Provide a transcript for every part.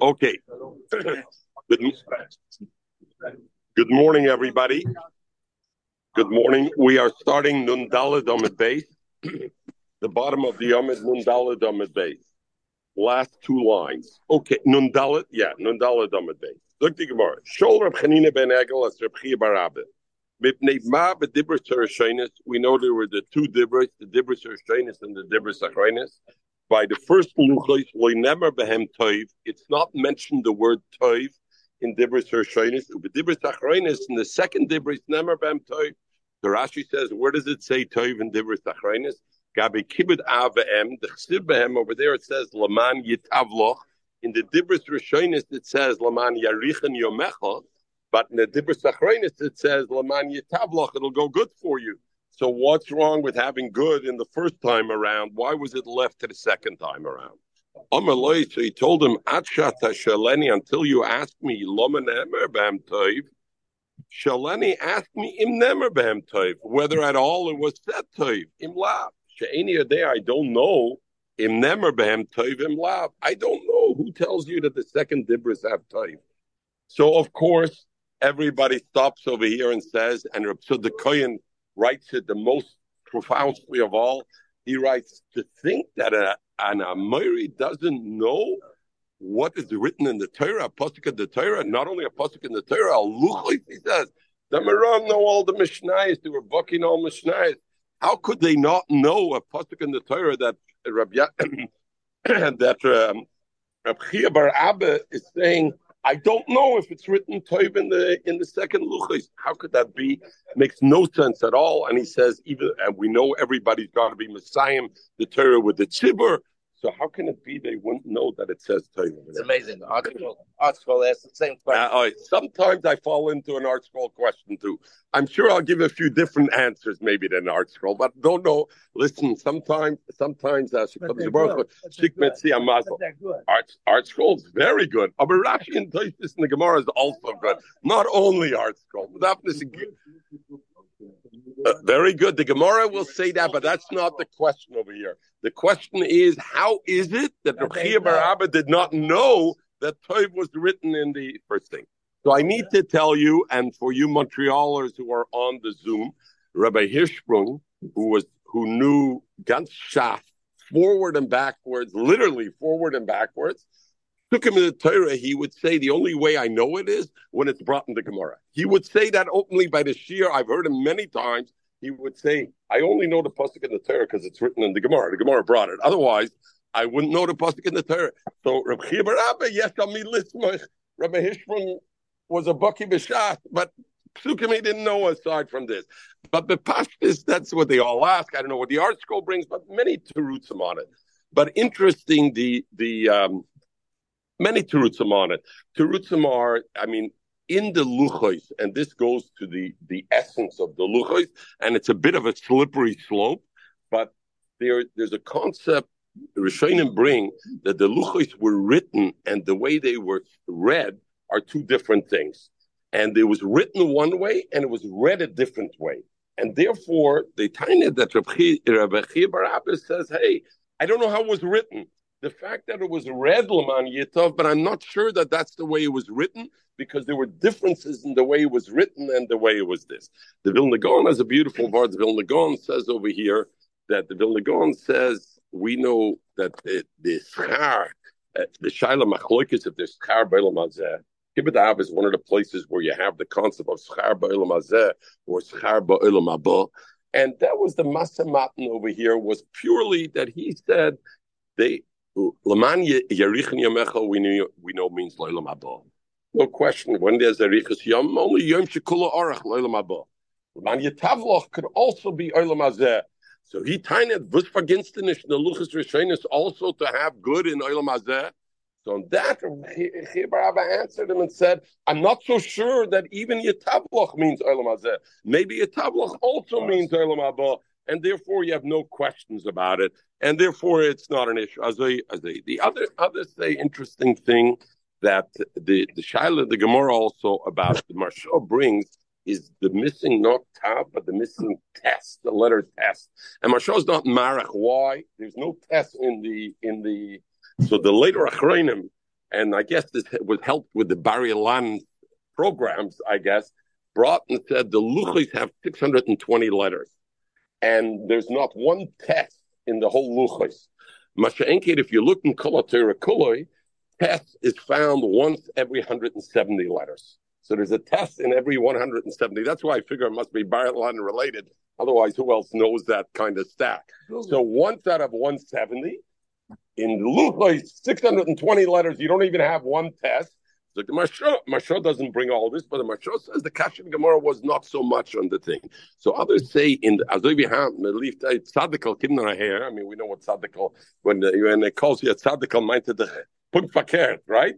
Okay. Good, good morning, everybody. Good morning. We are starting Nun Daled Amid Base. the bottom of the Amid Nun Daled Amid Base. Last two lines. Okay, Nun Daled, yeah, Nun Daled Amid Base. Look the Gemara. Shol Reb Chanina ben Egel as Reb Chia Barabbeh. We know there were the two dibros, the dibros Ershenis and the dibros Achrenis. By the first luchos, we never behem toiv. It's not mentioned the word toiv in dibros Ershenis. But dibros Achrenis in the second dibros never behem toiv. The Rashi says, where does it say toiv in dibros Achrenis? Gabi kibud avem. The chsiv behem over there it says laman yitavloch. In the dibros Ershenis it says laman yarichen yomecha. But in the Dibber Sachrenis, it says, Laman Yitavlach, it'll go good for you. So what's wrong with having good in the first time around? Why was it left to the second time around? Amaloi, so he told him, Atshata Shaleni, until you ask me, Loman Emer Bam Toiv, Shaleni asked me, Im Nemer Bam Toiv, whether at all it was said Toiv, Im Lav. She'eni there, I don't know. Im Nemer Bam Toiv, Im Lav. I don't know. Who tells you that the second Dibris have Toiv? So, of course, everybody stops over here and says, and so the Kohen writes it the most profoundly of all. He writes to think that a, an Amiri doesn't know what is written in the Torah, a pasuk in the Torah, not only a pasuk in the Torah, a he says. The Maran know all the Mishnayos, they were bucking all Mishnayos. How could they not know a pasuk in the Torah that Rabbi that um, Rabbi Bar Abba is saying I don't know if it's written Toiv in the in the second Luchis. How could that be? Makes no sense at all. And he says, even and we know everybody's got to be Messiah, the Torah with the Tzibur. So how can it be they wouldn't know that it says Torah? It's amazing. ArtScroll, ArtScroll asks the same question. Uh, sometimes I fall into an ArtScroll question too. I'm sure I'll give a few different answers maybe than ArtScroll, but don't know. Listen, sometimes, sometimes uh, Art, art Scroll is very good. But Rashi and Toshis in the Gemara is also good. Not only ArtScroll, but uh, very good. The Gemara will say that, but that's not the question over here. The question is, how is it that Rabbi Bar Abba did not know that Toiv was written in the first thing? So I need to tell you, and for you Montrealers who are on the Zoom, Rabbi Hirschprung, who was who knew ganz Shaf forward and backwards, literally forward and backwards, took him in the Torah, he would say the only way I know it is when it's brought in the Gemara. He would say that openly by the Shir. I've heard him many times. He would say, I only know the pasuk in the Torah because it's written in the Gemara. The Gemara brought it. Otherwise, I wouldn't know the pasuk in the Torah. So Rabbi Abba, yes, Rabbi Hirschprung was a bucky b'shat, but Psukim didn't know aside from this. But the Pashtis, that's what they all ask. I don't know what the ArtScroll brings, but many terutzim on it. But interesting, the the um, many terutzim on it. Terutzim are, I mean, in the luchos, and this goes to the the essence of the luchos, and it's a bit of a slippery slope, but there there's a concept Rishonim bring that the luchos were written and the way they were read are two different things, and it was written one way and it was read a different way, and therefore they tiny that Rabbi Chia says, "Hey, I don't know how it was written." The fact that it was read Laman Yitov, but I'm not sure that that's the way it was written because there were differences in the way it was written and the way it was this. The Vilna Gaon has a beautiful word. The Vilna Gaon says over here that the Vilna Gaon says we know that the, the schar, uh, the shaila machloikis, of there's schar b'elam Kibbut Av is one of the places where you have the concept of schar ba'olam hazeh or schar ba'olam haba. And that was the Masamatin over here was purely that he said they Laman Yerichin Yamecha, we know, we know means Loilam Abba. No question. When there's Erichas Yom, only Yom Shekula Orach Loilam Abba. Laman Yetavloch could also be Oilam Azeh. So he tainet the luchas rishonis also to have good in oilam hazeh. So on that, Rabbi answered him and said, "I'm not so sure that even yetavloch means oilam hazeh. Maybe yetavloch also means oilam haba, and therefore you have no questions about it and therefore it's not an issue. As a, as the other other say interesting thing that the the Shaila the Gemara also about the Marshal brings is the missing not tab, but the missing test, the letter test. And Mashal is not marach. Why? There's no test in the in the. So the later achronim, and I guess this was helped with the Bar Ilan programs. I guess brought and said the luchis have 620 letters, and there's not one test in the whole luchis. Masha'enkid, if you look in Kolatera Kuloi, test is found once every 170 letters. So there's a test in every 170. That's why I figure it must be Bar Ilan related. Otherwise, who else knows that kind of stack? So once out of 170, in Luchoi, 620 letters, you don't even have one test. The Mashro, doesn't bring all this, but the Mashro says the Kashin Gemara was not so much on the thing. So others say in Tzadikal Kimna hair. I mean, we know what Tzadikal, when, the, when it calls you a Tzadikal, meint the Punk fakert, right?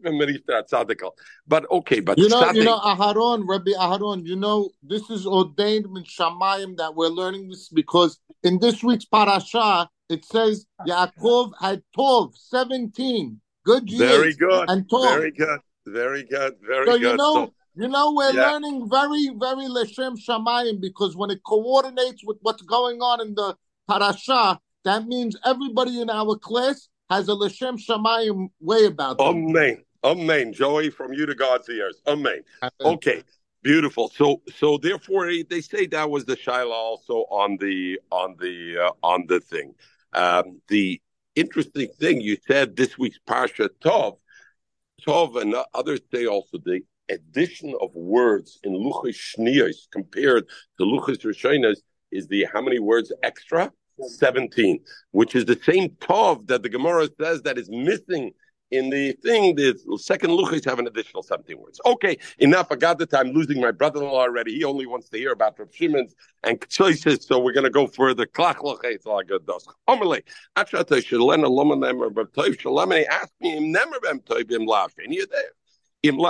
But okay, but you know, tzadik, you know, Aharon, Rabbi Aharon, you know, this is ordained in Shamayim that we're learning this because in this week's parasha it says Yaakov had Tov, seventeen good years. Very good. And Tov. Very good. Very good. Very so good. You know, so, you know, we're yeah. learning very, very Leshem Shamayim because when it coordinates with what's going on in the parasha, that means everybody in our class has a Leshem Shamayim way about them. Amen. Amen. Joey, from you to God's ears. Amen. Okay. Beautiful. So, so therefore, they say that was the shaila also on the on the uh, on the thing. Um, the interesting thing you said this week's parsha Tov, Tov, and others say also the addition of words in Luchas Shniyos compared to Luchas Rishonas is the how many words extra? 17, which is the same Tov that the Gemara says that is missing in the thing. The second Luchis have an additional 17 words. Okay, enough. I got the time losing my brother in law already. He only wants to hear about Rav Shimon's and choices, so we're going to go further. Klach Luchis, good. Omerle, Achata Shalena Lomanem or Toiv Shalemani asked me, Nemer Bem Toivim Lav. And you're there. He says,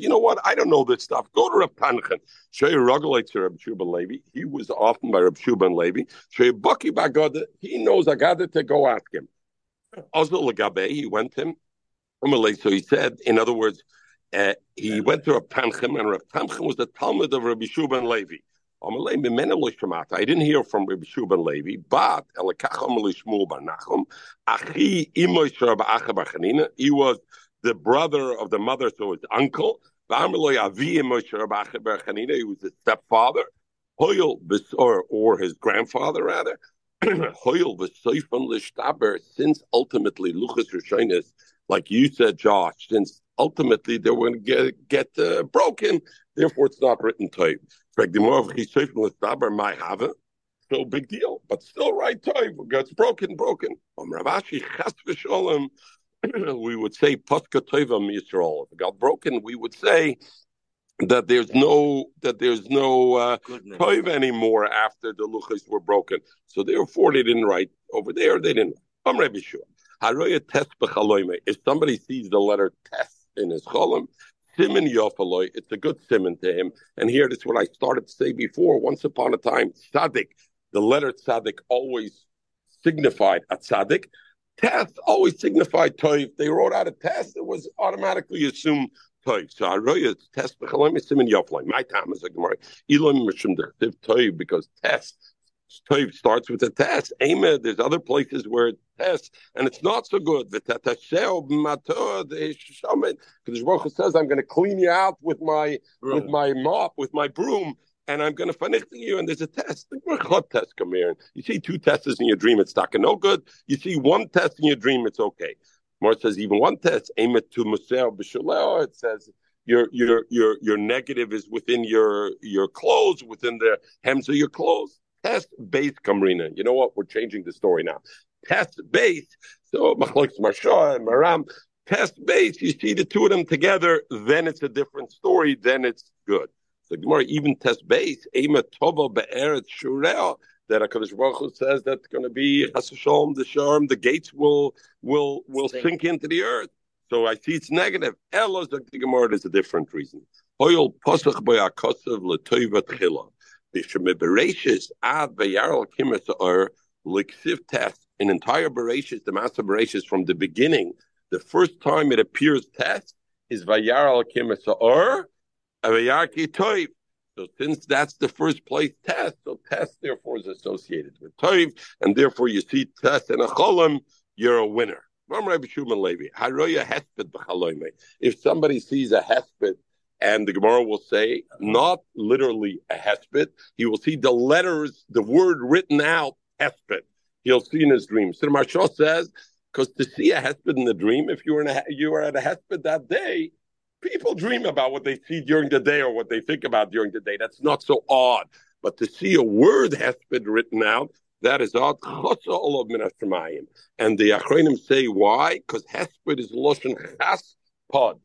you know what? I don't know this stuff. Go to Reb Tanchen. You Rogalates Reb Shuban Levi. He was often by Reb Shuban Levi. You Bucky Bagada. He knows I got to go ask him. Also, Lagabe, he went to him. So he said, in other words, uh, he went to Reb Tanchen, and Reb Tanchen was the Talmud of Reb Shuban Levi. I didn't hear from Rabbi Shuban Levi, but he was the brother of the mother, so his uncle. He was his stepfather, or, or his grandfather rather. since ultimately Luchas Rishonis, like you said, Josh, since ultimately they were going to get get uh, broken, therefore it's not written type. So big deal, but still right time gets broken, broken. we would say Paska Toiva Yisrael. If it got broken, we would say that there's no that there's no uh, toiv anymore after the luchas were broken. So therefore, they didn't write over there. They didn't. I'm Rabbi Shua. If somebody sees the letter test in his cholim, Simon Yofaloi, it's a good simon to him. And here, this is what I started to say before. Once upon a time, tzaddik, the letter tzaddik always signified a tzaddik. Test always signified toiv. They wrote out a test, it was automatically assumed toiv. So I wrote test simon Yofaloi. My time is a gemara. Elohim mishum toiv because test Toiv starts with a test. Ema, there's other places where it tests, and it's not so good. Because Baruch says, I'm going to clean you out with my with my mop, with my broom, and I'm going to finish you. And there's a test. The test come here. You see two tests in your dream, it's not no good. You see one test in your dream, it's okay. More says even one test. aim it to museo b'shaleo. It says your your your your negative is within your your clothes, within the hems of your clothes. Test base Kamrina. You know what? We're changing the story now. Test base. So Machlokes Marsha and Maram. Test base. You see the two of them together, then it's a different story. Then it's good. So Gemara even test base. Ema Tova Be'eret Shurel. That Hakadosh Baruch Hu says that's going to be Hashem, the Sharm, the gates will will will sink. sink into the earth. So I see it's negative. Elos the Gemara is a different reason. Oil posach by akosav letoivat chila. Bereshis ad vayarol kimis or liksiv test. An entire Bereshis, the master Bereshis from the beginning, the first time it appears test is vayarol kimis or Avayarki Toiv. So since that's the first place test, so test therefore is associated with Toiv, and therefore you see test and a cholam, you're a winner. If somebody sees a hesped, and the Gemara will say, not literally a hesped, he will see the letters, the word written out, hesped. He'll see in his dream. So Marshall says, because to see a hesped in the dream, if you were in a, you were at a hesped that day, people dream about what they see during the day or what they think about during the day. That's not so odd. But to see a word has been written out, that is odd. Mm. And the Achronim say why? Because hesped is loshen chas pod.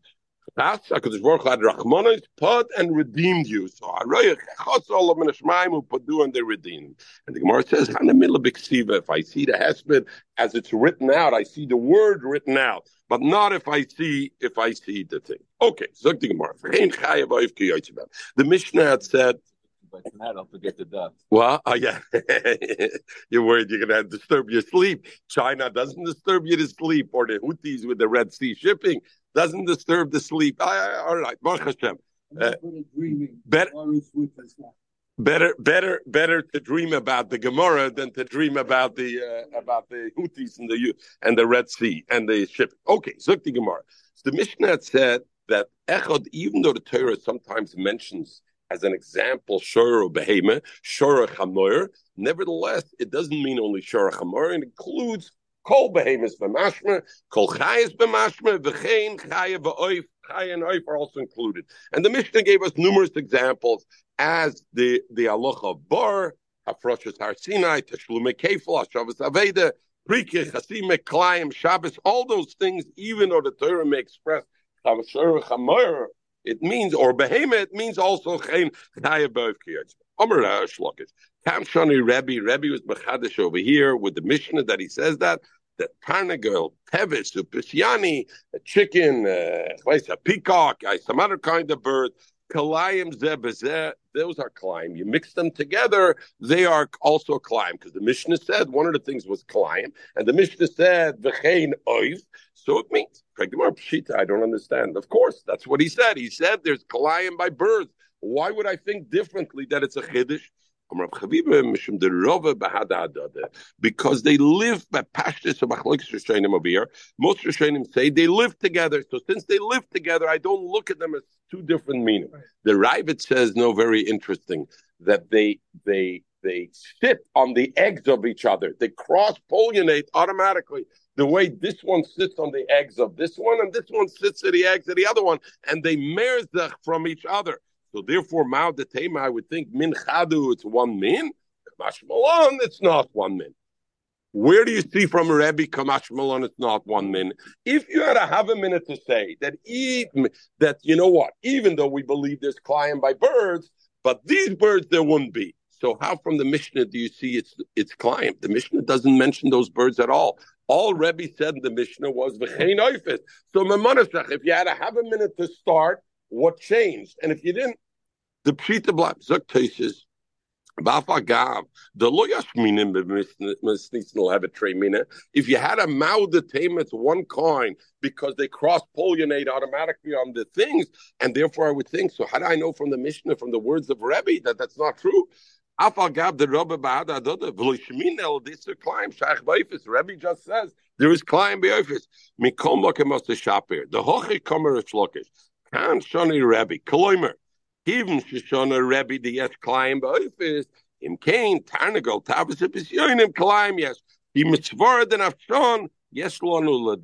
That's because Baruch had Rachmanis Pod, and redeemed you. So Arayach Chotz all of Menashmaim put do and they redeemed. And the Gemara says, If I see the hesped as it's written out, I see the word written out, but not if I see if I see the thing. Okay, so the Gemara. The Mishnah had said but tonight I'll forget the dust. Well, uh, yeah, you're worried you're going to disturb your sleep. China doesn't disturb you to sleep, or the Houthis with the Red Sea shipping doesn't disturb the sleep. all right, Baruch Hashem. Uh, better, better, better, better to dream about the Gemara than to dream about the uh, about the Houthis and the and the Red Sea and the ship. Okay, so the Gemara. So the Mishnah said that Echad, even though the Torah sometimes mentions as an example Shor or Behema, Shor Chamoyer, nevertheless, it doesn't mean only Shor Chamoyer, it includes Kol behemis b'mashma, kol chayes b'mashma, v'chein chaya b'oif, chaya and oif are also included. And the Mishnah gave us numerous examples as the, the aloha of bar, hafroshas har Sinai, teshlume kefil, hashavas aveda, prikir, chasime, klayim, Shabbos, all those things, even though the Torah may express it means, or behema, it means also chen chaya b'oif kiyach. Omer Shlokish. Kamshani Rebbe, Rebbe was Machadish over here with the Mishnah that he says that that Tarnagel, Tevis, Upishiani, a chicken, uh, a peacock, some other kind of bird, Kalayim zebezeh, those are climb. You mix them together, they are also climb. Because the Mishnah said one of the things was climb, and the Mishnah said v'chein oiv. So it means Pshita. I don't understand. Of course, that's what he said. He said there's kalayim by birth. Why would I think differently that it's a chiddush? Because they live by pashtus of Rishonim over here. Most Rishonim say they live together. So since they live together, I don't look at them as two different meanings. The Ravid says, no, very interesting, that they they they sit on the eggs of each other. They cross pollinate automatically. The way this one sits on the eggs of this one, and this one sits on the eggs of the other one, and they merzach from each other. So therefore, Mao de Tema, I would think min chadu, it's one min. Kamash Malon, it's not one min. Where do you see from Rebbe Kamash Malon, it's not one min? If you had a half a minute to say that even that you know what, even though we believe there's climbing by birds, but these birds there wouldn't be. So how from the Mishnah do you see it's it's climb? The Mishnah doesn't mention those birds at all. All Rebbe said in the Mishnah was v'chein oifet. So if you had a half a minute to start, what changed? And if you didn't, the pshita blab zok tesis. If you had a mouth the tame, one coin because they cross pollinate automatically on the things, and therefore I would think. So how do I know from the Mishnah, from the words of Rebbe, that that's not true? Afagav the Rebbe ba'ad adoda v'loishmin el this climb shach b'ifis. Rebbe just says there is climb b'ifis. Mikom lokemos the shapir. The hochi komer shlokish. Kan shoni Rebbe koloimer. Even Shoshana Rebbe the yes climb office. Im Kain Tarnagol Tavis Episyonim climb yes. He mitzvah den Afshon she'ilo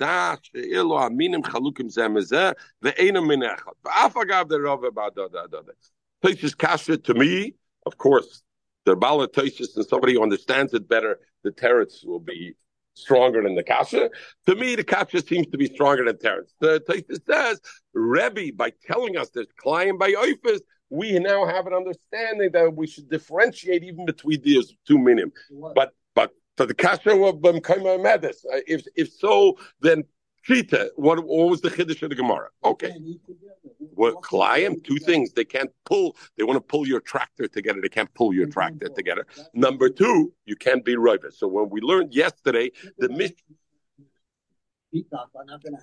aminim chalukim zemezeh ve'enam min echad. V'af agav the Rove about da da da da. Places kasha to me, of course, the Bala and somebody who understands it better, the teretz will be stronger than the kasha. To me, the kasha seems to be stronger than teretz. The Taisus says, Rebbe, by telling us there's client by oifis, we now have an understanding that we should differentiate even between these two minim. But but for the kasha of medis, uh, if if so, then Chita, what, what was the chiddush of the Gemara? Okay. Kalayim, two things. They can't pull, they want to pull your tractor together. They can't pull your tractor together. Number two, you can't be river. So when we learned yesterday, the mission.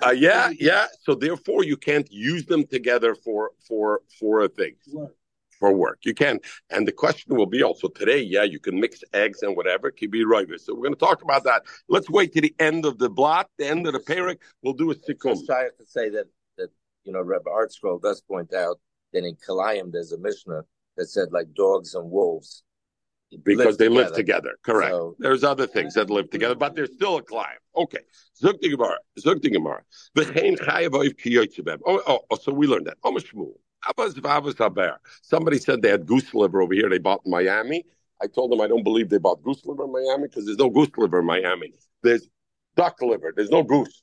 Uh, yeah, yeah. So therefore, you can't use them together for for for a thing for work. You can, and the question will be also today. Yeah, you can mix eggs and whatever. Can be right. So we're going to talk about that. Let's wait to the end of the blot, the end of the parak. We'll do a sikkum. Just trying to say that you know Rebbe Art Scroll does point out that in Kalayim there's a Mishnah that said like dogs and wolves because they live together. Correct. So- There's other things that live together, but they're still a client. Okay. Zuk the Gemara. Zuk the Gemara. V'chein chayav oiv ki yoytze. Oh, oh, oh, so we learned that. Oh, Shmuel. Abbas v'avas haber. Somebody said they had goose liver over here. They bought in Miami. I told them I don't believe they bought goose liver in Miami because there's no goose liver in Miami. There's duck liver. There's no goose.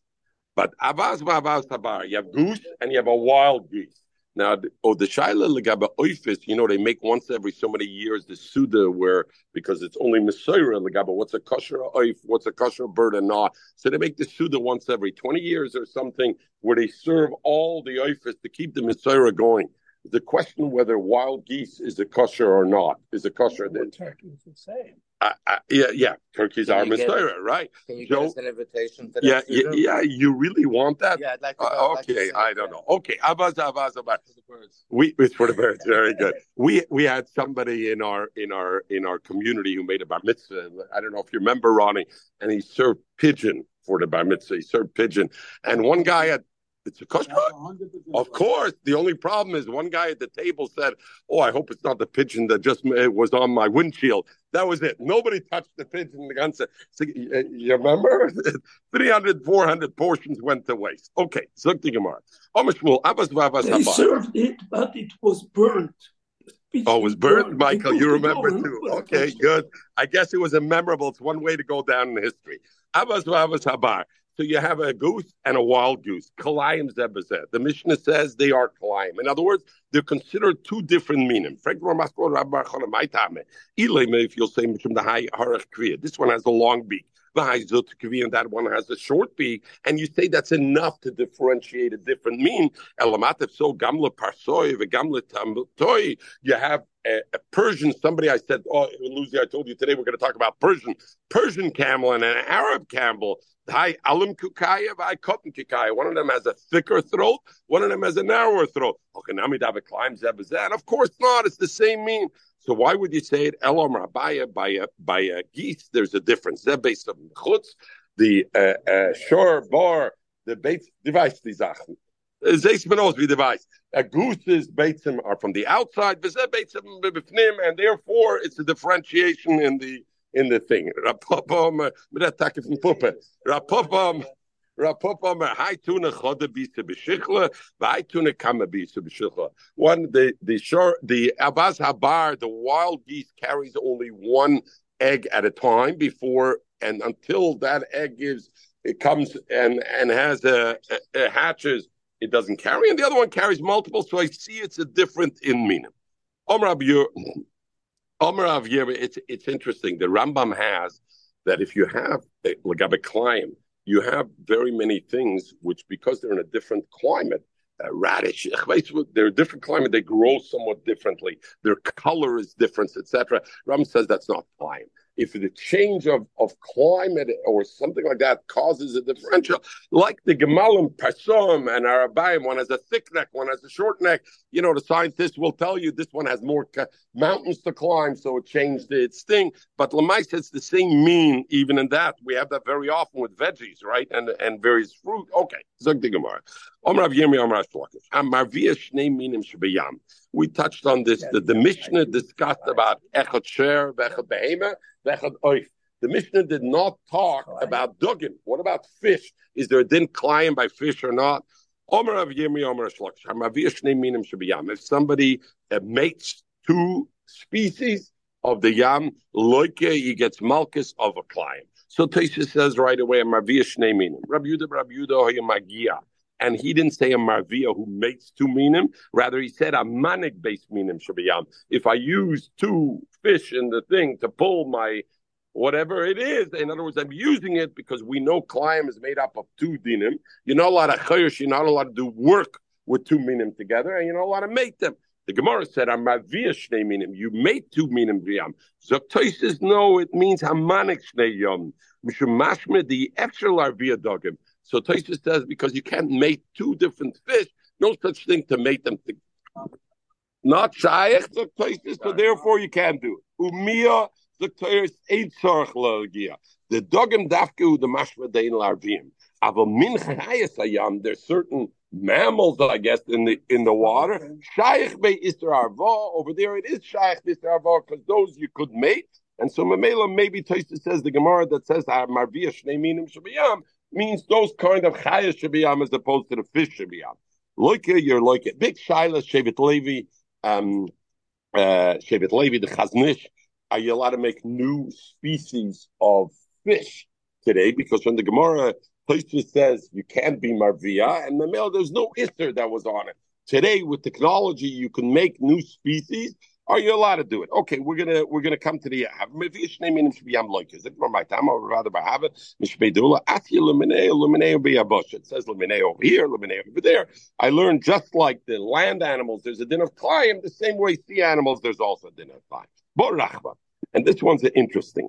But Abbas v'avas haber. You have goose and you have a wild geese. Now, the- oh, the Shaila Legaba Oifis, you know, they make once every so many years the Suda where, because it's only Messiah Legaba, what's a kosher oif, what's a kosher bird and not. So they make the Suda once every 20 years or something where they serve all the oifis to keep the Messiah going. The question whether wild geese is a kosher or not is a kosher. What turkey is the same. Uh, uh, yeah, yeah, turkeys Can you get- right? Can you Joe- give us an invitation for Yeah, that? yeah, yeah, you really want that? Yeah, I'd like to. Uh, go. I'd like to okay, I don't yeah. know. Okay. For the birds. We it's for the birds. Very good. We we had somebody in our in our in our community who made a bar mitzvah. I don't know if you remember Ronnie, and he served pigeon for the bar mitzvah. He served pigeon, and one guy had it's a kosher. That's 100% Of course. The only problem is one guy at the table said, "Oh, I hope it's not the pigeon that just was on my windshield." That was it. Nobody touched the pigeon. The gun said, so, "You remember? 300, 400 portions went to waste." Okay, Zuk the Gemara. Omishmul Abbas Vavas They served it, but it was burnt. Oh, it was burnt, They Michael. put You remember too. but Okay, good. I guess it was a memorable. It's one way to go down in history. Abbas Vavas Habar. So you have a goose and a wild goose. Kalayim zebazeh. The Mishnah says they are kalayim. In other words, they're considered two different meaning. If you'll say. This one has a long beak. And that one has a short beak. And you say that's enough to differentiate a different mean. Elamat so gamla parsoy gamla tamtoy. You have a, a Persian, somebody I said, oh, Lucy, I told you today we're going to talk about Persian, Persian camel and an Arab camel. Hi, alim kukaya, I cotton kukaya. One of them has a thicker throat, one of them has a narrower throat. Okay, dava climbs that. Of course not. It's the same mean. So why would you say it? Elam rabaya by a by a geese. There's a difference. They're based on chutz, the uh, uh, shore bar, the bait device. Die Sachen. Zeis benos wie device. A goose's beitzim are from the outside, ze beitzim b'fnim, and therefore it's a differentiation in the in the thing. Rapopom, Tacke von Puppe. Rapopom. One, the the shore, the Abbas Habar, the wild geese carries only one egg at a time before and until that egg gives it comes and and has a, a, a hatches it doesn't carry, and the other one carries multiple. So I see it's a different in meaning. Omer Abiyur, Omer Avyer, it's it's interesting. The Rambam has that if you have a Lagabe climb, you have very many things which, because they're in a different climate, uh, radish, they're a different climate, they grow somewhat differently. Their color is different, etc. Rambam says that's not climb if the change of, of climate or something like that causes a differential, like the Gemalim, Pasom, and Arabayim, one has a thick neck, one has a short neck. You know, the scientists will tell you this one has more ca- mountains to climb, so it changed its thing. But Lamais, it's the same mean, even in that. We have that very often with veggies, right? And and various fruit. Okay, Zog the Gemara. Omrav Yirmi, Omrav Shlakish. Amarvia Shnei Minim Shabiyam. We touched on this. The, the Mishnah discussed about Echot Sher, Vechot Behema, Vechot Oif. The Mishnah did not talk about duggan. What about fish? Is there a din climb by fish or not? Omer of Yirmi, Omer of Shlakish. Amarvia Shnei Minim Shabiyam. If somebody uh, mates two species of the yam, loike, he gets malchus of a climb. So Taisha says right away, Amarvia Shnei Minim. Rabbi Yudah, Rabbi Yudah, Magia. And he didn't say a marvia who mates two minim. Rather, he said a manic based minim shabiyam. If I use two fish in the thing to pull my whatever it is, in other words, I'm using it because we know climb is made up of two dinim. You're not allowed to chayosh, you're not allowed to do work with two minim together, and you're not allowed to make them. The Gemara said, "I'm mavia shnei minim." You mate two minim v'yam. Says, "No, it means hamanik shnei yom." Mishum mashme the extra larvia dogim. So Tosfos says because you can't mate two different fish, no such thing to mate them together. Not shaykh, the Tosfos, so therefore you can't do it. Umia, the Torah ain't tzarch logia. The dogim dafku the mashma dein larvim. Aval min chayes ayam. There's certain mammals, I guess, in the in the water. Shaykh be ister arva. Over there, it is shaykh ister arva because those you could mate. And so Mamela maybe Taisa says the Gemara that says marvia shnei minim shabiyam means those kind of chayes shabiyam as opposed to the fish shabiyam. Look you're like it. Big Shaila Shevet Levi, um, uh, Shevet Levi the Chaznish. Are you allowed to make new species of fish today? Because when the Gemara Tosfos says you can't be marvia, and the male there's no ister that was on it. Today with technology, you can make new species. Are you allowed to do it? Okay, we're gonna we're gonna come to the it says lemine over here, lemine over there. I learned just like the land animals, there's a din of climb. The same way sea animals, there's also a din of climb. And this one's interesting.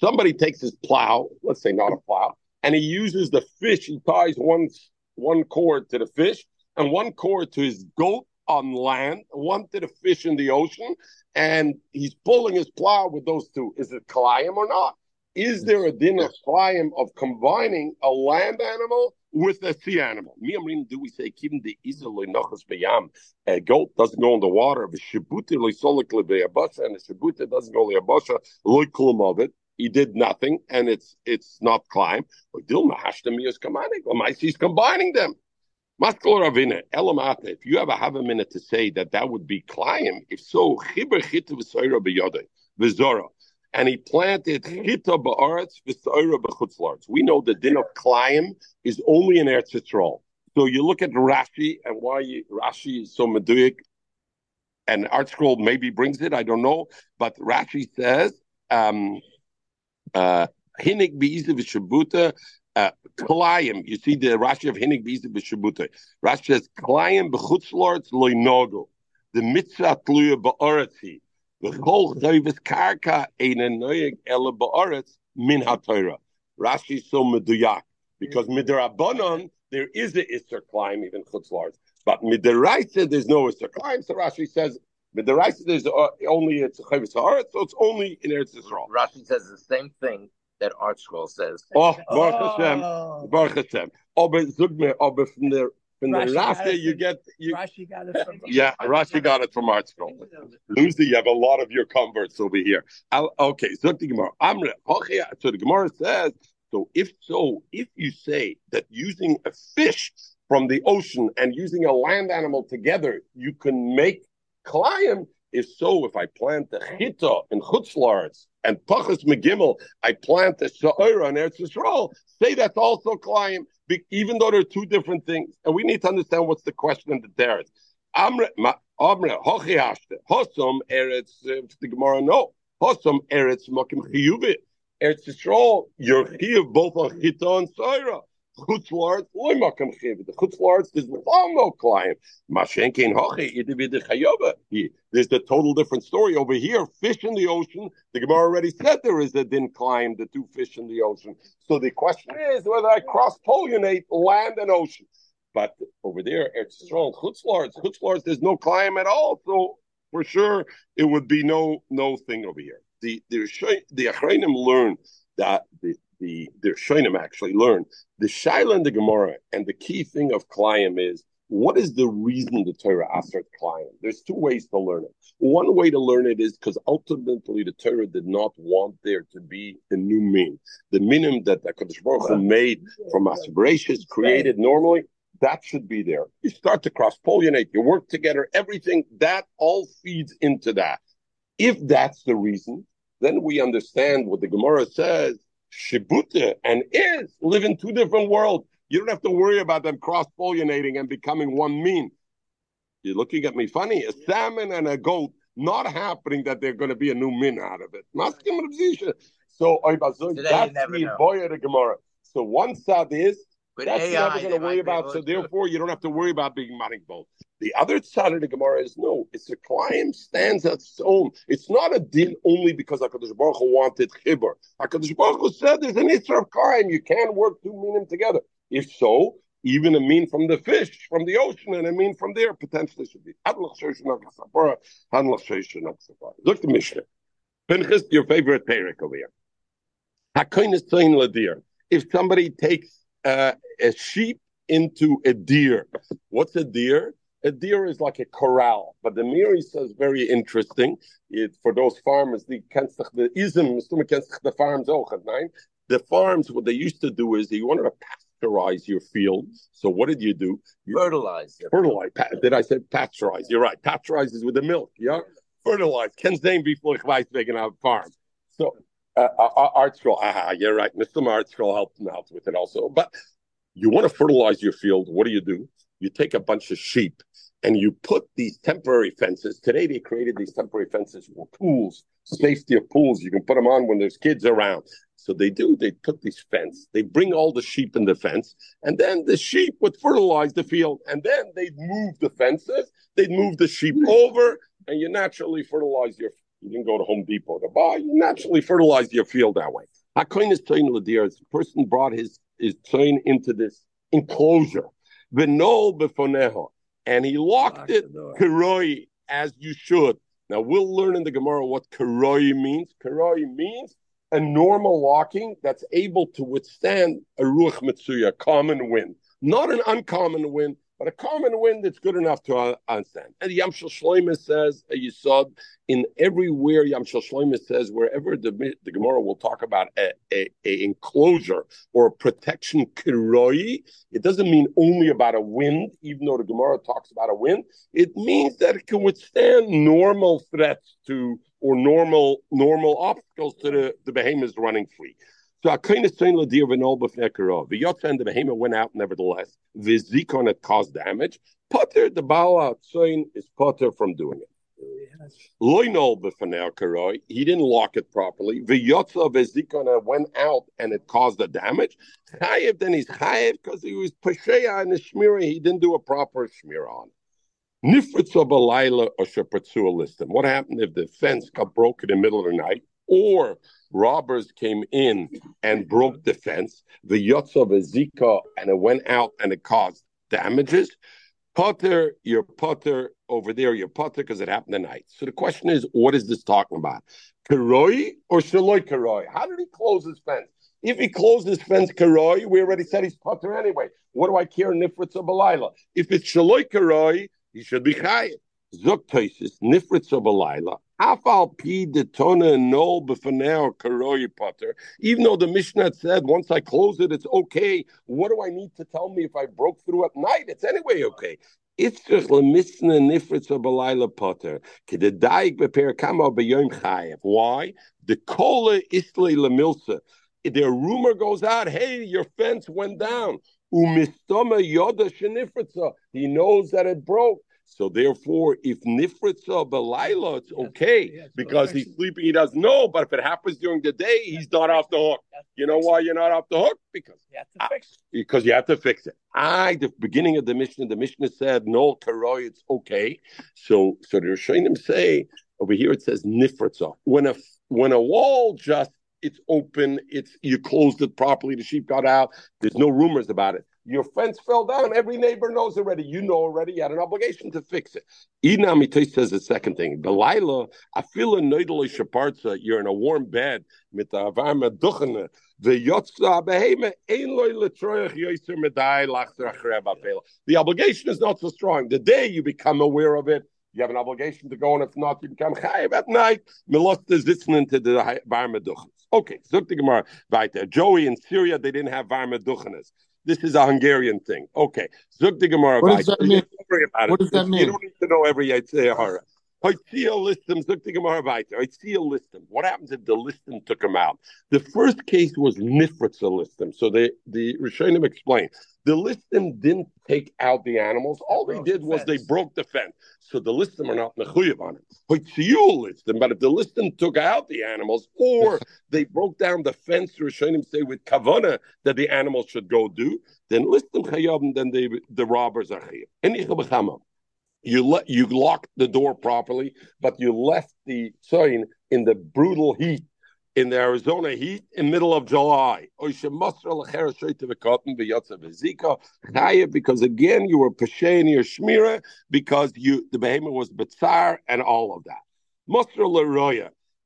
Somebody takes his plow, let's say not a plow, and he uses the fish. He ties one one cord to the fish and one cord to his goat on land, one to fish in the ocean, and he's pulling his plow with those two. Is it kalayim or not? Is there a din of kalayim of combining a land animal with a sea animal? Me do we say keeping the easily nochas beyam? A goat doesn't go in the water. The shibuta loisolik lebeyabasha, and the shibuta doesn't go lebeyabasha loy klum of it he did nothing, and it's it's not climb. But Dilma is combining. He's combining them. If you have a minute to say that that would be climb, if so, and he planted chita ba'aretz v'soira b'chutzlarts. We know the din of climb is only in Eretz Yisrael. So you look at Rashi and why Rashi is so meduyik, and Art Scroll maybe brings it, I don't know, but Rashi says um, uh, Hinik Be'iza v'Shabuta, uh, Klayim. You see the Rashi of Hinik Be'iza v'Shabuta. Rashi says, Klayim b'chutzlords loinogo. The mitzvah tluya ba'aretzi. V'chol chayvis karka eina noyeg ele ba'aretz min ha'torah. Rashi is so meduyak. Because midirabanon, there is a Isser climb, even chutzlords. But midiraisa, there's no Isser climb. So Rashi says, the Rashi is uh, only it's Chavis Haaretz, so it's only in Eretz Yisrael. Rashi says the same thing that art ArtScroll says. Oh, Baruch oh. Hashem, Baruch Hashem. Oh, but Zugme, oh, but from the from Rashi the Rashi, you get you, Rashi got it from yeah, Rashi got it from ArtScroll. Lucy, you have a lot of your converts over here. I'll, okay, Zug the Gemara. Amre, oh, so the Gemara says. So if so, if you say that using a fish from the ocean and using a land animal together, you can make Kalayim if so, if I plant the chita in chutzlarts and pachas megimel, I plant the sha'ira in Eretz Yisrael, say that's also kalayim, even though they're two different things. And we need to understand what's the question in the teretz. Amre, amre, hochi hashte, hosom Eretz, uh, the Gemara, no, hosom Eretz mokim chiyuvit. Eretz Yisrael, you're chiyuv both on chita and sha'ira. Chutzlarts, loy. The chutzlarts, there's no client. Chayova. There's the total different story over here. Fish in the ocean. The Gemara already said there is a din climb, the two fish in the ocean. So the question is whether I cross pollinate land and ocean. But over there, it's strong chutzlarts. Chutzlarts, there's no climb at all. So for sure, it would be no no thing over here. The the the Achrayim learn that the the the Shoinim actually learn the Shaila and the Gemara, and the key thing of Klayim is what is the reason the Torah asked Klayim? There's two ways to learn it. One way to learn it is because ultimately the Torah did not want there to be a new min. The minim that the Kodesh Baruch Hu made from aspirations created normally, that should be there. You start to cross pollinate, you work together, everything that all feeds into that. If that's the reason, then we understand what the Gemara says Shibuta and is live in two different worlds. You don't have to worry about them cross pollinating and becoming one mean. You're looking at me funny. A salmon and a goat, not happening that they're going to be a new min out of it. So that's the boy of the Gemara. So one side is With That's AI, never going to worry about. So therefore, you don't have to worry about being manic both. The other side of the Gemara is no. It's a climb stands on its own. It's not a din only because Hakadosh Baruch Hu wanted chibur. Hakadosh Baruch Hu said there's an Isra of Kaim. You can't work two minim together. If so, even a mean from the fish from the ocean and a mean from there potentially should be. Hadlach Shoshan Agasapara, Hadlach Shoshan Agasapara. Look the Mishnah. Pinchas, your favorite parak over here. Hakoinis Tzayin Ladir. If somebody takes uh, a sheep into a deer, what's a deer? A deer is like a corral, but the Meiri says very interesting. It, for those farmers, the the ism, the farms nein? The farms, what they used to do is they wanted to pasteurize your field. So what did you do? You Fertilize. fertilize. Pa- did I say pasteurize? You're right. Pasteurize is with the milk. Yeah, fertilize. Ken's name before Weiswegen our farm. So uh, uh, Art Scroll. Aha, you're right. Mr. Art Scroll helped him out with it also. But you want to fertilize your field. What do you do? You take a bunch of sheep and you put these temporary fences. Today they created these temporary fences for pools, safety of pools. You can put them on when there's kids around. So they do. They put these fence. They bring all the sheep in the fence, and then the sheep would fertilize the field, and then they'd move the fences. They'd move the sheep over, and you naturally fertilize your. You didn't go to Home Depot to buy. You naturally fertilize your field that way. Hakoin is tzayin ladir. The person brought his his tzayin into this enclosure, v'nol befoneho, and he locked it karoi as you should. Now we'll learn in the Gemara what karoi means. Karoi means a normal locking that's able to withstand a ruach mitzuya, common wind, not an uncommon wind, but a common wind that's good enough to understand. And Yamshel Shloimeh says, you saw in everywhere Yamshel Shloimeh says, wherever the, the Gemara will talk about a, a, a enclosure or a protection kiroi, it doesn't mean only about a wind, even though the Gemara talks about a wind. It means that it can withstand normal threats to or normal normal obstacles to the, the behemoths running free. So Akaina Sain Ladir Vinol Befnekara. The Yotza and the behemoth went out nevertheless. The Zikon had caused damage. Potter, the Baal Sain is Potter from doing it. Loinol Befnekara. He didn't lock it properly. The Vezikon went out and it caused the damage. Chayev, then he's Chayev because he was Pasheya and the Shmira. He didn't do a proper Shmira on it. Nifritza Balayla or Shepratzu listem. What happened if the fence got broken in the middle of the night or robbers came in and broke the fence, the Yotza Zika, and it went out and it caused damages? Potter, you're Potter over there, you're Potter because it happened at night. So the question is, what is this talking about? Karoi or Shaloi Karoi? How did he close his fence? If he closed his fence Karoi, we already said he's Potter anyway. What do I care, Nifritza Balayla? If it's Shaloi Karoi, he should be chayiv. Zok toisis nifritza b'layla. Afal Even though the Mishnah said once I close it, it's okay. What do I need to tell me if I broke through at night? It's anyway okay. Potter. Why? The kola isle lemilsa. The rumor goes out, hey, your fence went down. Yoda. He knows that it broke. So therefore, if nifritza belayla, it's okay yes, because he's sleeping. He doesn't know. But if it happens during the day, he's not off the hook. You know why you're not off the hook? Because You have to fix it. because you have to fix it. I, the beginning of the Mishnah, the Mishnah said no karoi, it's okay. So, so the Rishonim say over here it says nifritza. When a when a wall just it's open, it's you closed it properly, the sheep got out. There's no rumors about it. Your fence fell down. Every neighbor knows already. You know already. You had an obligation to fix it. Ina Amitai says the second thing. Delilah, I feel a noidally shapartza. Uh, you're in a warm bed. Mit the avarma duchene. The obligation is not so strong. The day you become aware of it, you have an obligation to go, and if not, you become chayiv at night. Milost is listening to the varmaduchene. Okay, zuk the Gemara weiter. Joey in Syria, they didn't have varma duchenes. This is a Hungarian thing. Okay. Zuk the Gemara. What does that mean? Don't worry about What does that mean? You don't need to know every Yitzhak Hara. I see a listum. Look the Gemara weiter. I see a listum. What happens if the listum took him out? The first case was nifritza listum. So the the Rishonim explained the listim didn't take out the animals. All they did the was they broke the fence. So the listim are not mechuyev on it. But if the listim took out the animals, or they broke down the fence, Rishonim say with kavana that the animals should go do, then listim chayav, and then they, the robbers are chayav. You let you locked the door properly, but you left the sign in the brutal heat in the Arizona heat in middle of July. Because again, you were peshe in your shmira because you the behemoth was betzar and all of that.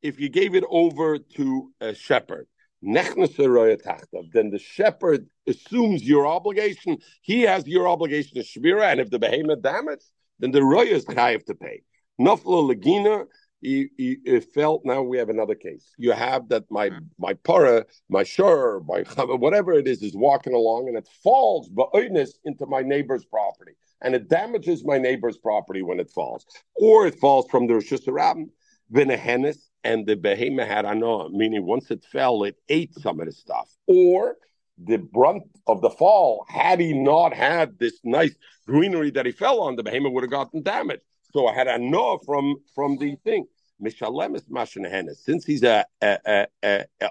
If you gave it over to a shepherd, then the shepherd assumes your obligation. He has your obligation to shmira, and if the behemoth damaged, then the roya is chayev to pay. Nafla legina. He, he, he felt now we have another case. You have that my hmm. my para, my shur, my whatever it is, is walking along and it falls ba'oidness into my neighbor's property, and it damages my neighbor's property when it falls, or it falls from the Rosh Hashanah, Vinahenis, and the behemoth had anoah, meaning once it fell, it ate some of the stuff, or the brunt of the fall, had he not had this nice greenery that he fell on, the behemoth would have gotten damaged. So I had a no from from the thing. Mishalemis Mashanahenis. Since he's a a a, a, a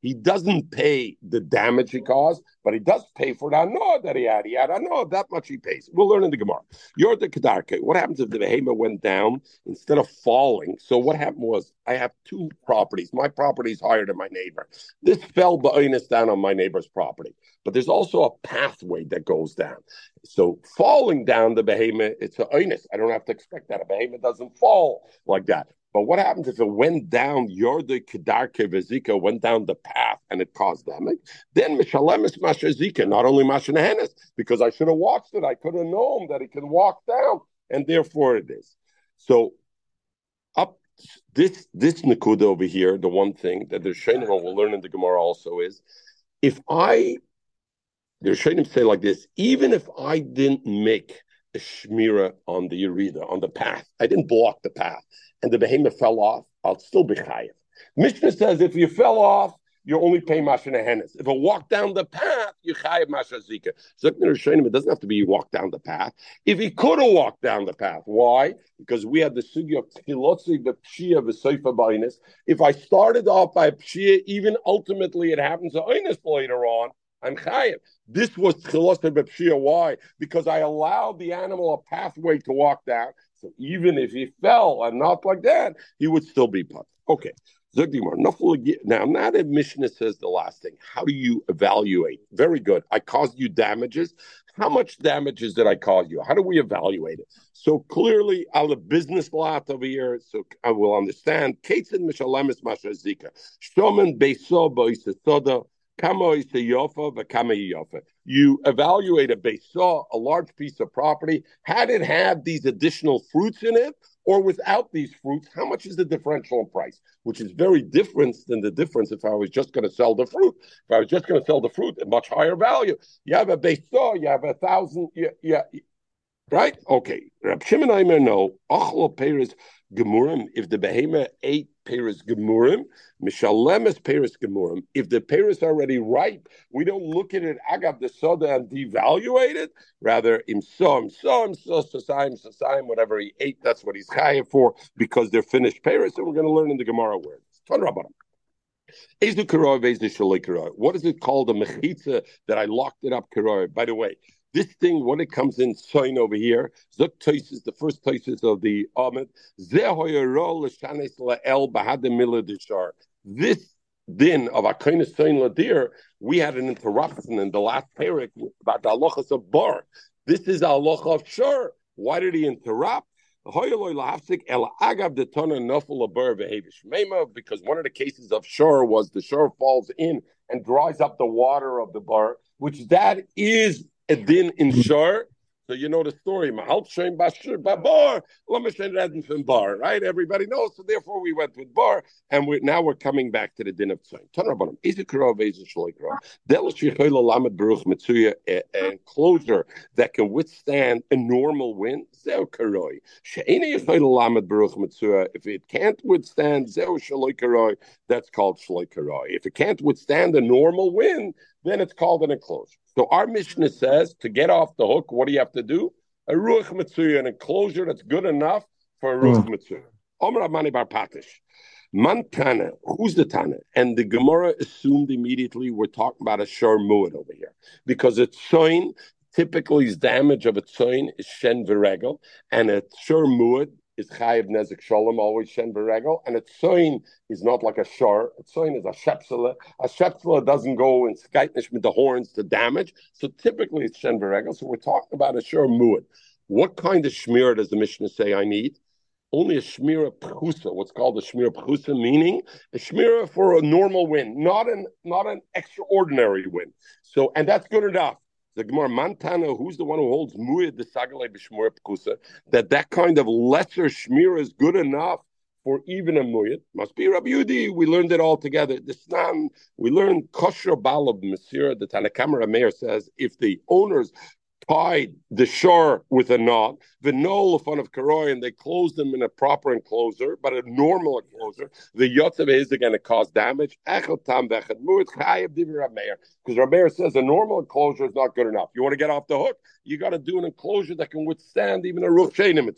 he doesn't pay the damage he caused, but he does pay for the no that he had. He had that much he pays. We'll learn in the Gemara. You're the Kedarke. What happens if the behemoth went down instead of falling? So what happened was I have two properties. My property is higher than my neighbor. This fell ba'oinus down on my neighbor's property, but there's also a pathway that goes down. So falling down the behemoth, it's a oinus. I don't have to expect that. A behemoth doesn't fall like that. But what happens if it went down, Yorda Kedarke Vezika went down the path and it caused damage? Then Mishalemis Mashazika, not only Mashanahenis, because I should have watched it. I could have known that it can walk down, and therefore it is. So up this this Nakuda over here, the one thing that the Shainim will learn in the Gemara also is if I the Shainim say like this, even if I didn't make a shmira on the Yerida, on the path, I didn't block the path, and the behemoth fell off, I'll still be chayiv. Mishnah says if you fell off, you only pay mashanahenis. If it walked down the path, you chayiv mashazika. It doesn't have to be you walk down the path. If he could have walked down the path, why? Because we had the sugi of tchilotzi the pshia v'soifa b'inus. If I started off by pshia, even ultimately it happens to inus later on. I'm chayiv. This was tchilos b'pshia. Why? Because I allowed the animal a pathway to walk down. So even if he fell and not like that, he would still be put. Okay. Now, now that Mishnah says the last thing, how do you evaluate? Very good. I caused you damages. How much damages did I cause you? How do we evaluate it? So clearly, out of business lot over here, so I will understand. Kates and Mishalemis Masha Zika. Shomen Beiso Boisasoda. You evaluate a beisah, a large piece of property. Had it had these additional fruits in it, or without these fruits, how much is the differential in price? Which is very different than the difference if I was just going to sell the fruit. If I was just going to sell the fruit at much higher value, you have a beisah, you have a thousand, yeah, right? Okay. Rab Shimon Aimer no. Achlo Peres Gemurim. If the behemoth ate Peres Gemurim, Mishalemes Peres Gemurim. If the Peres already ripe, we don't look at it agav the soda and devaluate it. Rather, imso, imso, imso, sasayim, sasayim, whatever he ate, that's what he's chayav for because they're finished Peres. And we're going to learn in the Gemara where. What is it called? A mechitza that I locked it up karoi. By the way, this thing, when it comes in sign over here, Zuk is the first places of the Ahmed. This din of Akonis Soin Ladir, we had an interruption in the last parak about the halachas of bar. This is the halacha of shur. Why did he interrupt? Because one of the cases of shore was the shore falls in and dries up the water of the bar, which that is a din in shore. So you know the story. Babar, Bar, right? Everybody knows. So therefore we went with Bar, and we're, now we're coming back to the din of Tzayin. Tanrabanim. Is it Karov, is it Shaloi Karov? Del Shichoyla Lamed Baruch Mitzuya, an enclosure that can withstand a normal wind, Zeo Karoi. She'ene Yichoyla Lamed Baruch Mitzuya, if it can't withstand Zeo Shaloi Karoi, that's called Shaloi Karoi. If it can't withstand a normal wind, then it's called an enclosure. So our Mishnah says to get off the hook, what do you have to do? A ruach mitzuya, an enclosure that's good enough for a hmm. ruach mitzuya. Omer Amani Bar Patish. Mantana, who's the Tana? And the Gemara assumed immediately we're talking about a shor muad over here because a tzoin typically is damage of a tzoin is shen viregel, and a shor muad is chayiv nezek shalom, always shen beregel, and a tzoin is not like a shor. A tzoin is a shepsela. A shepsela doesn't go and skaitnish with the horns to damage. So typically it's shen beregel. So we're talking about a shor muad. What kind of shmir does the Mishnah say I need? Only a shmira pchusa, what's called a shmira pchusa, meaning a shmira for a normal wind, not an not an extraordinary wind. So, and that's good enough. The Gemara Mantana, who's the one who holds muad the sagale b'shmura pkusa, that that kind of lesser shmira is good enough for even a muyad. Must be Rabbi Yudi. We learned it all together. The Snan, we learned kosher balab mesira. The Tanakama Meir says if the owners tied the shore with a knot, the null of fun of Karoi, and they closed them in a proper enclosure, but a normal enclosure, the yotzav is going to cause damage. Because Rameir says a normal enclosure is not good enough. You want to get off the hook, you got to do an enclosure that can withstand even a ruch shenim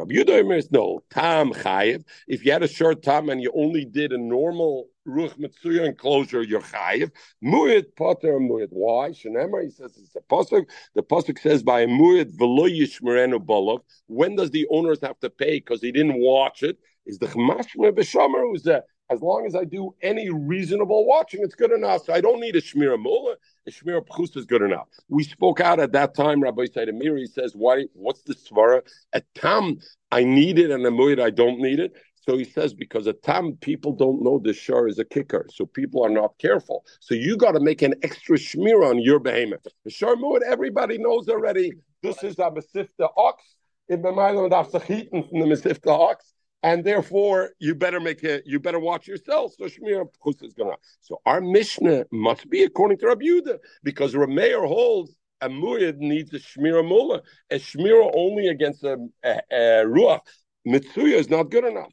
Rabbi Yudah is no tam chayiv. If you had a short time and you only did a normal ruch mitzuya enclosure, you're chayiv. Muyit poter muyit. Why? Shenemar. He says it's a pasuk. The pasuk says by muyit v'lo yishmerenu bolov. When does the owners have to pay because he didn't watch it? Is the chmashme b'shamer who's that? As long as I do any reasonable watching, it's good enough. So I don't need a shmira mula. A shmira pchus is good enough. We spoke out at that time. Rabbi Said Amiri says, "Why? What's the svara? A tam, I need it, and a mu'id, I don't need it." So he says, because a tam, people don't know the shar is a kicker, so people are not careful. So you got to make an extra shmir on your behemoth. The shar everybody knows already. This is a mesifta ox. In the from the mesifta ox and therefore you better make it. You better watch yourself. So Shmir is gonna. So our Mishnah must be according to Rabbi Yehuda because Rameir holds a muyad needs a shmira mula. A shmira only against a, a, a ruach Mitsuya is not good enough.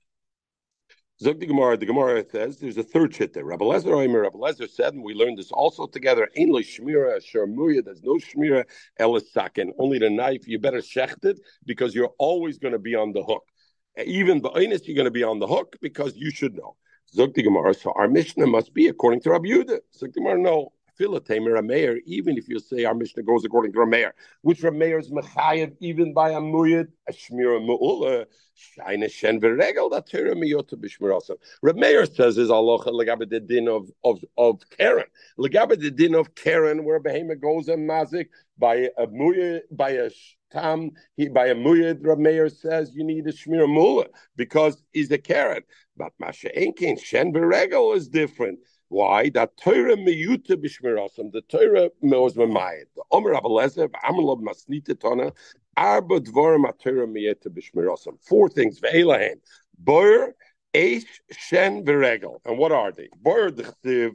Zog the Gemara, the Gemara says there's a third shit there. Rabbi Lezer Oimer, Rabbi Lezer said, and we learned this also together. Ain't shmira sharmuya. There's no shmira elisakin. Only the knife. You better shecht it because you're always going to be on the hook even ba'inus, you're going to be on the hook because you should know. Gemara, so our Mishnah must be according to Rabbi Yehuda. Zog Gemara, no. Philatamer Rameir, even if you say our Mishnah goes according to Rameir, which Rameir is mechayev even by a muyad, a shmira mu'ula, shayna shen v'regel, that Torah miyota b'shmir also. Rameir says is Allah legabe the din of of of Karen, legabe the din of Karen, where behemoth goes and mazik by a muyad by a Tam, he by a muyad, Rameir says you need a shmir mula because he's a carrot. But Masha Enkin, Shen Beregel is different. Why? That Torah meyuta b'shmirasam. The Torah was memayit. The Omer Abelezer, Amrlov Masnita Tona, Arba Dvorim Torah meyuta b'shmirasam. Four things. Ve'elahem. Boyer, Eish, Shen, Beregel. And what are they? Boyer the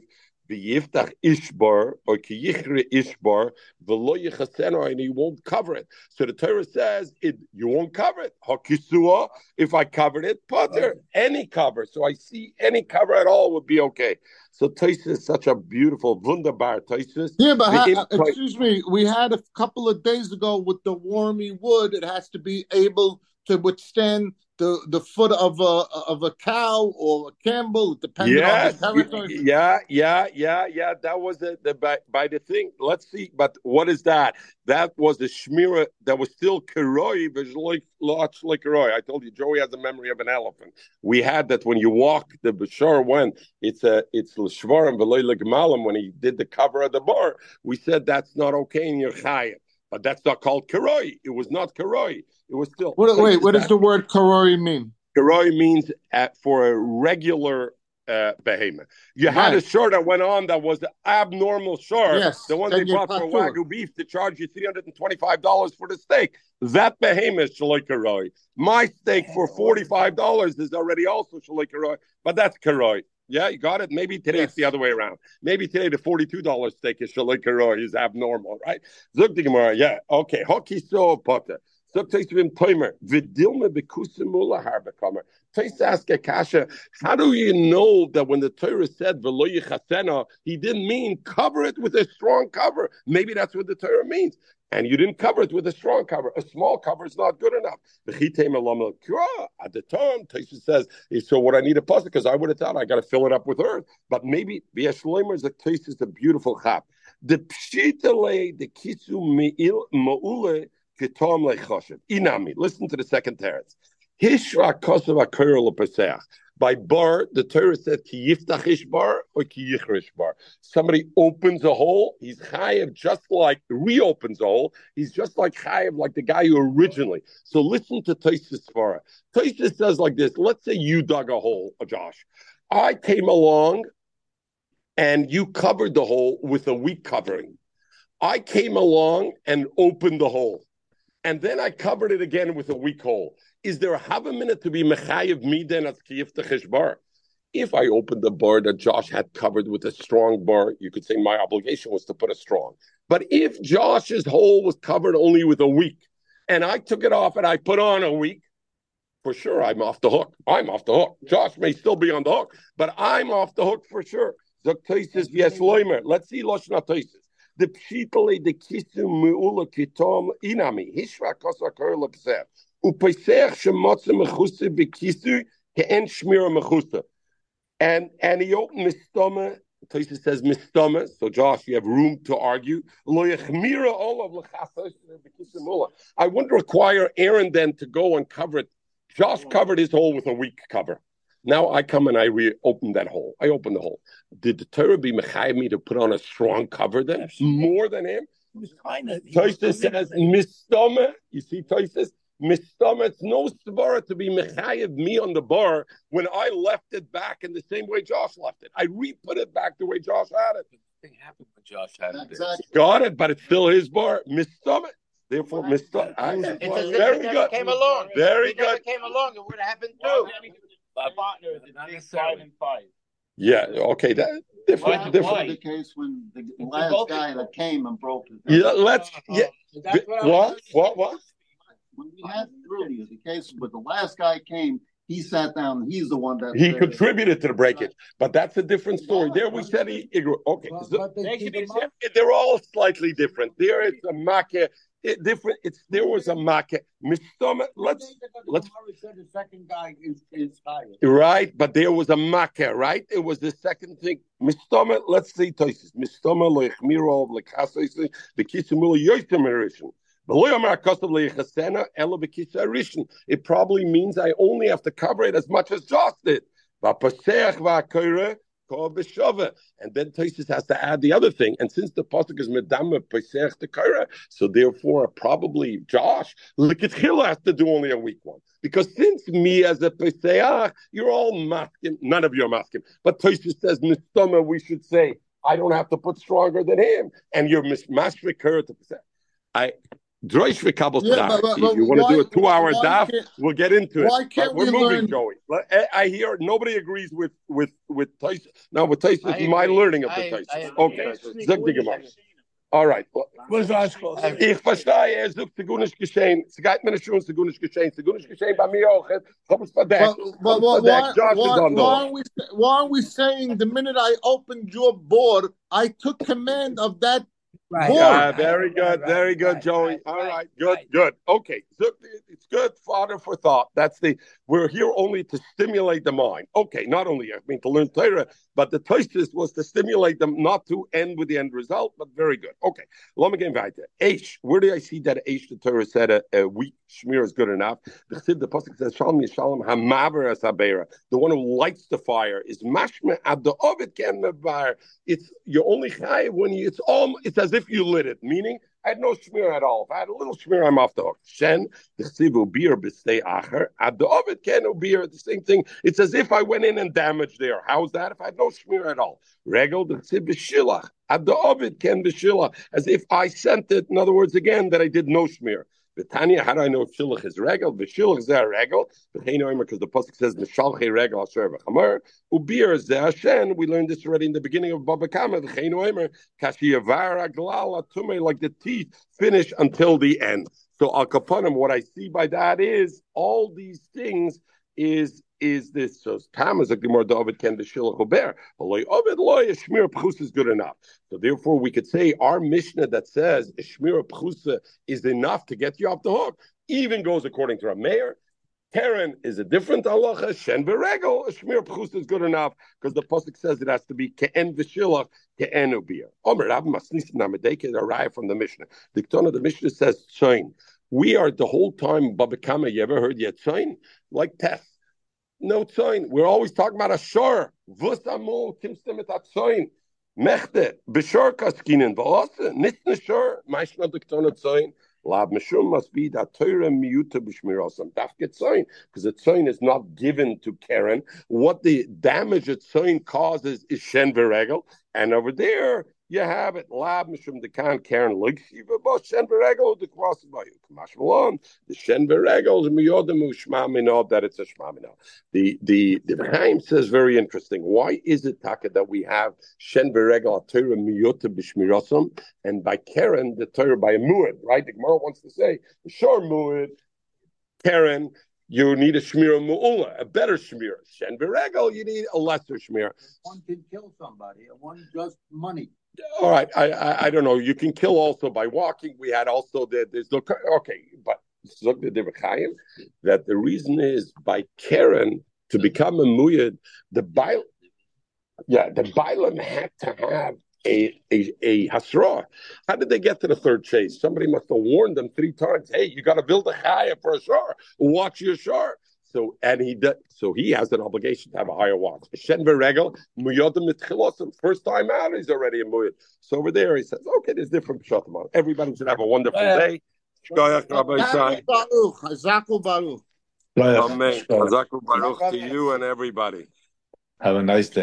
V'yiftach ishbar or kiyichre ishbar v'lo yichaseno and he won't cover it. So the Torah says it you won't cover it. Hakisua if I covered it, potter any cover. So I see any cover at all would be okay. So Tosis is such a beautiful wunderbar Tosis. Yeah, but ha- excuse me, we had a couple of days ago with the wormy wood. It has to be able to withstand the the foot of a of a cow or a camel, depending yes, on the territory. Yeah, yeah, yeah, yeah. That was the, the by, by the thing. Let's see, but what is that? That was the shmira that was still keroi, like keroi. I told you, Joey has a memory of an elephant. We had that when you walk the bashar when it's a it's l'shvarim v'loy when he did the cover of the bar. We said that's not okay in your chayim. But that's not called karoi. It was not karoi. It was still. What, wait, what does the word karoi mean? Karoi means at, for a regular uh, behemoth. You had a Right. shore that went on that was the abnormal shore, Yes, the one they bought for. Wagyu beef to charge you $325 for the steak. That behemoth, Shaloy Karoi. My steak for $45 is already also Shaloy Karoi, but that's Karoi. Yeah, you got it. Maybe today it's the other way around. Maybe today the $42 steak is shalikaro is abnormal, right? The Gemara, yeah, okay. Hockey so potter. Zog takes him timer. Vidilme bekusimula harbekamer. Taste ask a kasha. How do you know that when the Torah said "V'lo yichasena," he didn't mean cover it with a strong cover? Maybe that's what the Torah means. And you didn't cover it with a strong cover. A small cover is not good enough. At the time, Taisha says, so what I need a puzzle because I would have thought I got to fill it up with earth. But maybe V'yashleimer is a Taisha is a beautiful chap. The pshitale, the kisu me'il ma'ule ketom lechoshev. Inami. Listen to the second teretz. Hishra kosav akir lepeseach. By bar, the Torah said ki yiftach ish bar or ki yichrish bar. Somebody opens a hole, he's chayev just like reopens a hole. He's just like chayev, like the guy who originally. So listen to Taisus Svara. Taisus says like this: Let's say you dug a hole, uh, Josh. I came along, and you covered the hole with a weak covering. I came along and opened the hole, and then I covered it again with a weak hole. Is there a half a minute to be mechayev me then as kiyif bar? If I opened the bar that Josh had covered with a strong bar, you could say my obligation was to put a strong. But if Josh's hole was covered only with a weak, and I took it off and I put on a weak, for sure I'm off the hook. I'm off the hook. Josh may still be on the hook, but I'm off the hook for sure. Zaktoisis yes loimer. Let's see Loshna Toisis. The pshitale the kisu meula kitom inami hishra kosa mechusa bekisu ke'en shmira mechusa. And and he opened mistoma. Tosis says mistoma. So Josh, you have room to argue. Lo yechmira olav l'chasas bekisimula. I wouldn't require Aaron then to go and cover it. Josh covered his hole with a weak cover. Now I come and I reopen that hole. I open the hole. Did the Torah be mechayim me to put on a strong cover then, more than him? He was trying to. Tosis says mistoma. You see, Tosis mistoma. It's no svara to be mechayev me on the bar when I left it back in the same way Josh left it. I re-put it back the way Josh had it. Thing happened when Josh had it. Exactly. Got it, but it's still his bar. Mistoma. Therefore, mistoma. It's as if Very he never good. came along. Very If he good. came along, it would have happened Well, too. partners, it's Not big necessarily. five and five. Yeah. Okay. That different. Why- different. why? the case when the last guy that came and broke it. Yeah. Let's. Uh-huh. Yeah. That's what What? What? What? When we had earlier the case, but the last guy came, he sat down. He's the one that He uh, contributed to the breakage, but that's a different story. There we said he. Okay, so they They keep should be him up. they're all slightly different. There is a makkah. It, different. It's there was a makkah. Mistoma. Let's let's said the second guy is, is higher. right, but there was a makkah. Right, it was the second thing. Mistoma. Let's see. Toises. Mistoma lechmiro lekasois bekisumul yoitem erishin. It probably means I only have to cover it as much as Josh did. And then Tosis has to add the other thing. And since the pasuk is medama pesach tekara, so therefore probably Josh Likitchila has to do only a weak one. Because since me as a pesach, you're all masking, none of you are masking. But Tosis says mistama, we should say I don't have to put stronger than him, and you're mashmik her to pesach. I Droish v'kabel Yeah, but- but- If you want to do a two-hour why daf, we'll get into it. why can't we're we moving, learn- Joey. I I hear nobody agrees with with with Tyson. No, with Tyson is my learning of the I- Tyson. Okay, agree. Zog. All right. Well, Where's Oscar? Ich verstehe, er sucht zu gunisch geschehen. Es geht mir nicht schon zu gunisch geschehen. Zu gunisch geschehen bei mir auch. Ich hab es verdeckt. But, but, why, But that why, Josh why, why, aren't we, why aren't we saying the minute I opened your board, I took command of that Right. board? Ah, very good, right, very good, right, Joey. All right, right, good, right. good. Okay, so it's good, fodder for thought. That's the we're here only to stimulate the mind. Okay, not only I mean to learn Torah, but the thesis was to stimulate them, not to end with the end result. But very good. Okay, let me get weiter. Aish, where do I see that H? the Torah said a, a weak schmear is good enough? The Chsiv, the pasuk says Shalom Yishalom Hamaber as Habera. The one who lights the fire is Mashme the Ovid Ken. It's you're only high when you, it's all it's as if you lit it, meaning I had no shmir at all. If I had a little shmir, I'm off the hook. Shen, the chsivu beer b'stei acher, ad the ovid ken beer, the same thing. It's as if I went in and damaged there. How's that? If I had no shmir at all. Regel, the b'shilach, ad the ovid ken as if I sent it, in other words, again, that I did no shmir. Tanya, how do I know if is regal? The shilach is a regal. Because the pasuk says mishalche regal asher v'chamer. Ubir is Hashem. We learned this already in the beginning of Baba Kama. V'cheinu oimer kashiyavar aglal atume like the teeth finish until the end. So al kapanim, what I see by that is all these things is is this so Tam is a gemara David can the shilach ober. Loy Ovid loy shmir pchus is good enough. So therefore, we could say our Mishnah that says shmir pchusa is enough to get you off the hook even goes according to our mayor. Karen is a different halacha. Shen beregel, shmir pchus is good enough because the pasuk says it has to be ke'en v'shilach ke'en ubir. Omer Rav Masnisin Namadeke, arrive from the Mishnah. The Ketana of the Mishnah says tzayin. We are the whole time Baba Kama. You ever heard yet tzayin? Like test no tzoin. We're always talking about a shor. Vusamu timstim et tzoin. Mechte b'shor kaskinen v'osa nitne shor ma'ishna diktona tzoin. Lab mishum must be that Torah miyuta b'shmirosam. Dafke tzoin because the tzoin is not given to Karen. What the damage a tzoin causes is shen v'regel, and over there you have it. Lab mishum dekan Karen ligshiva bo shen v'regel the kvasim bayu kamash malon the shen v'regel is minod that it's a shma minod. The the the Chaim says very interesting. Why is it taka that we have shen v'regel Torah miyota b'shmirosam and by Karen the Torah by a muad right? The Gemara wants to say sure muad Karen. You need a shmira mu'ula, a better shmira. Shen you need a lesser shmira. One can kill somebody, and one just money. All right, I, I I don't know. You can kill also by walking. We had also the there's no okay, but look the Chaim that the reason is by Karen to become a muyad, the Bail, yeah, the Bailam had to have a a a hasra. How did they get to the third chase? Somebody must have warned them three times. Hey, you got to build a chaya for a shar. Watch your shar. So and he does, so he has an obligation to have a higher watch. Shen v'regel muyodim mitchilosim. First time out, he's already a muyad. So over there, he says, okay, there's different pshatim. Everybody should have a wonderful day. Shkoyach Rabbi Shai. Baruch, Hazaku Baruch. Amen. Hazaku Baruch to you and everybody. Have a nice day.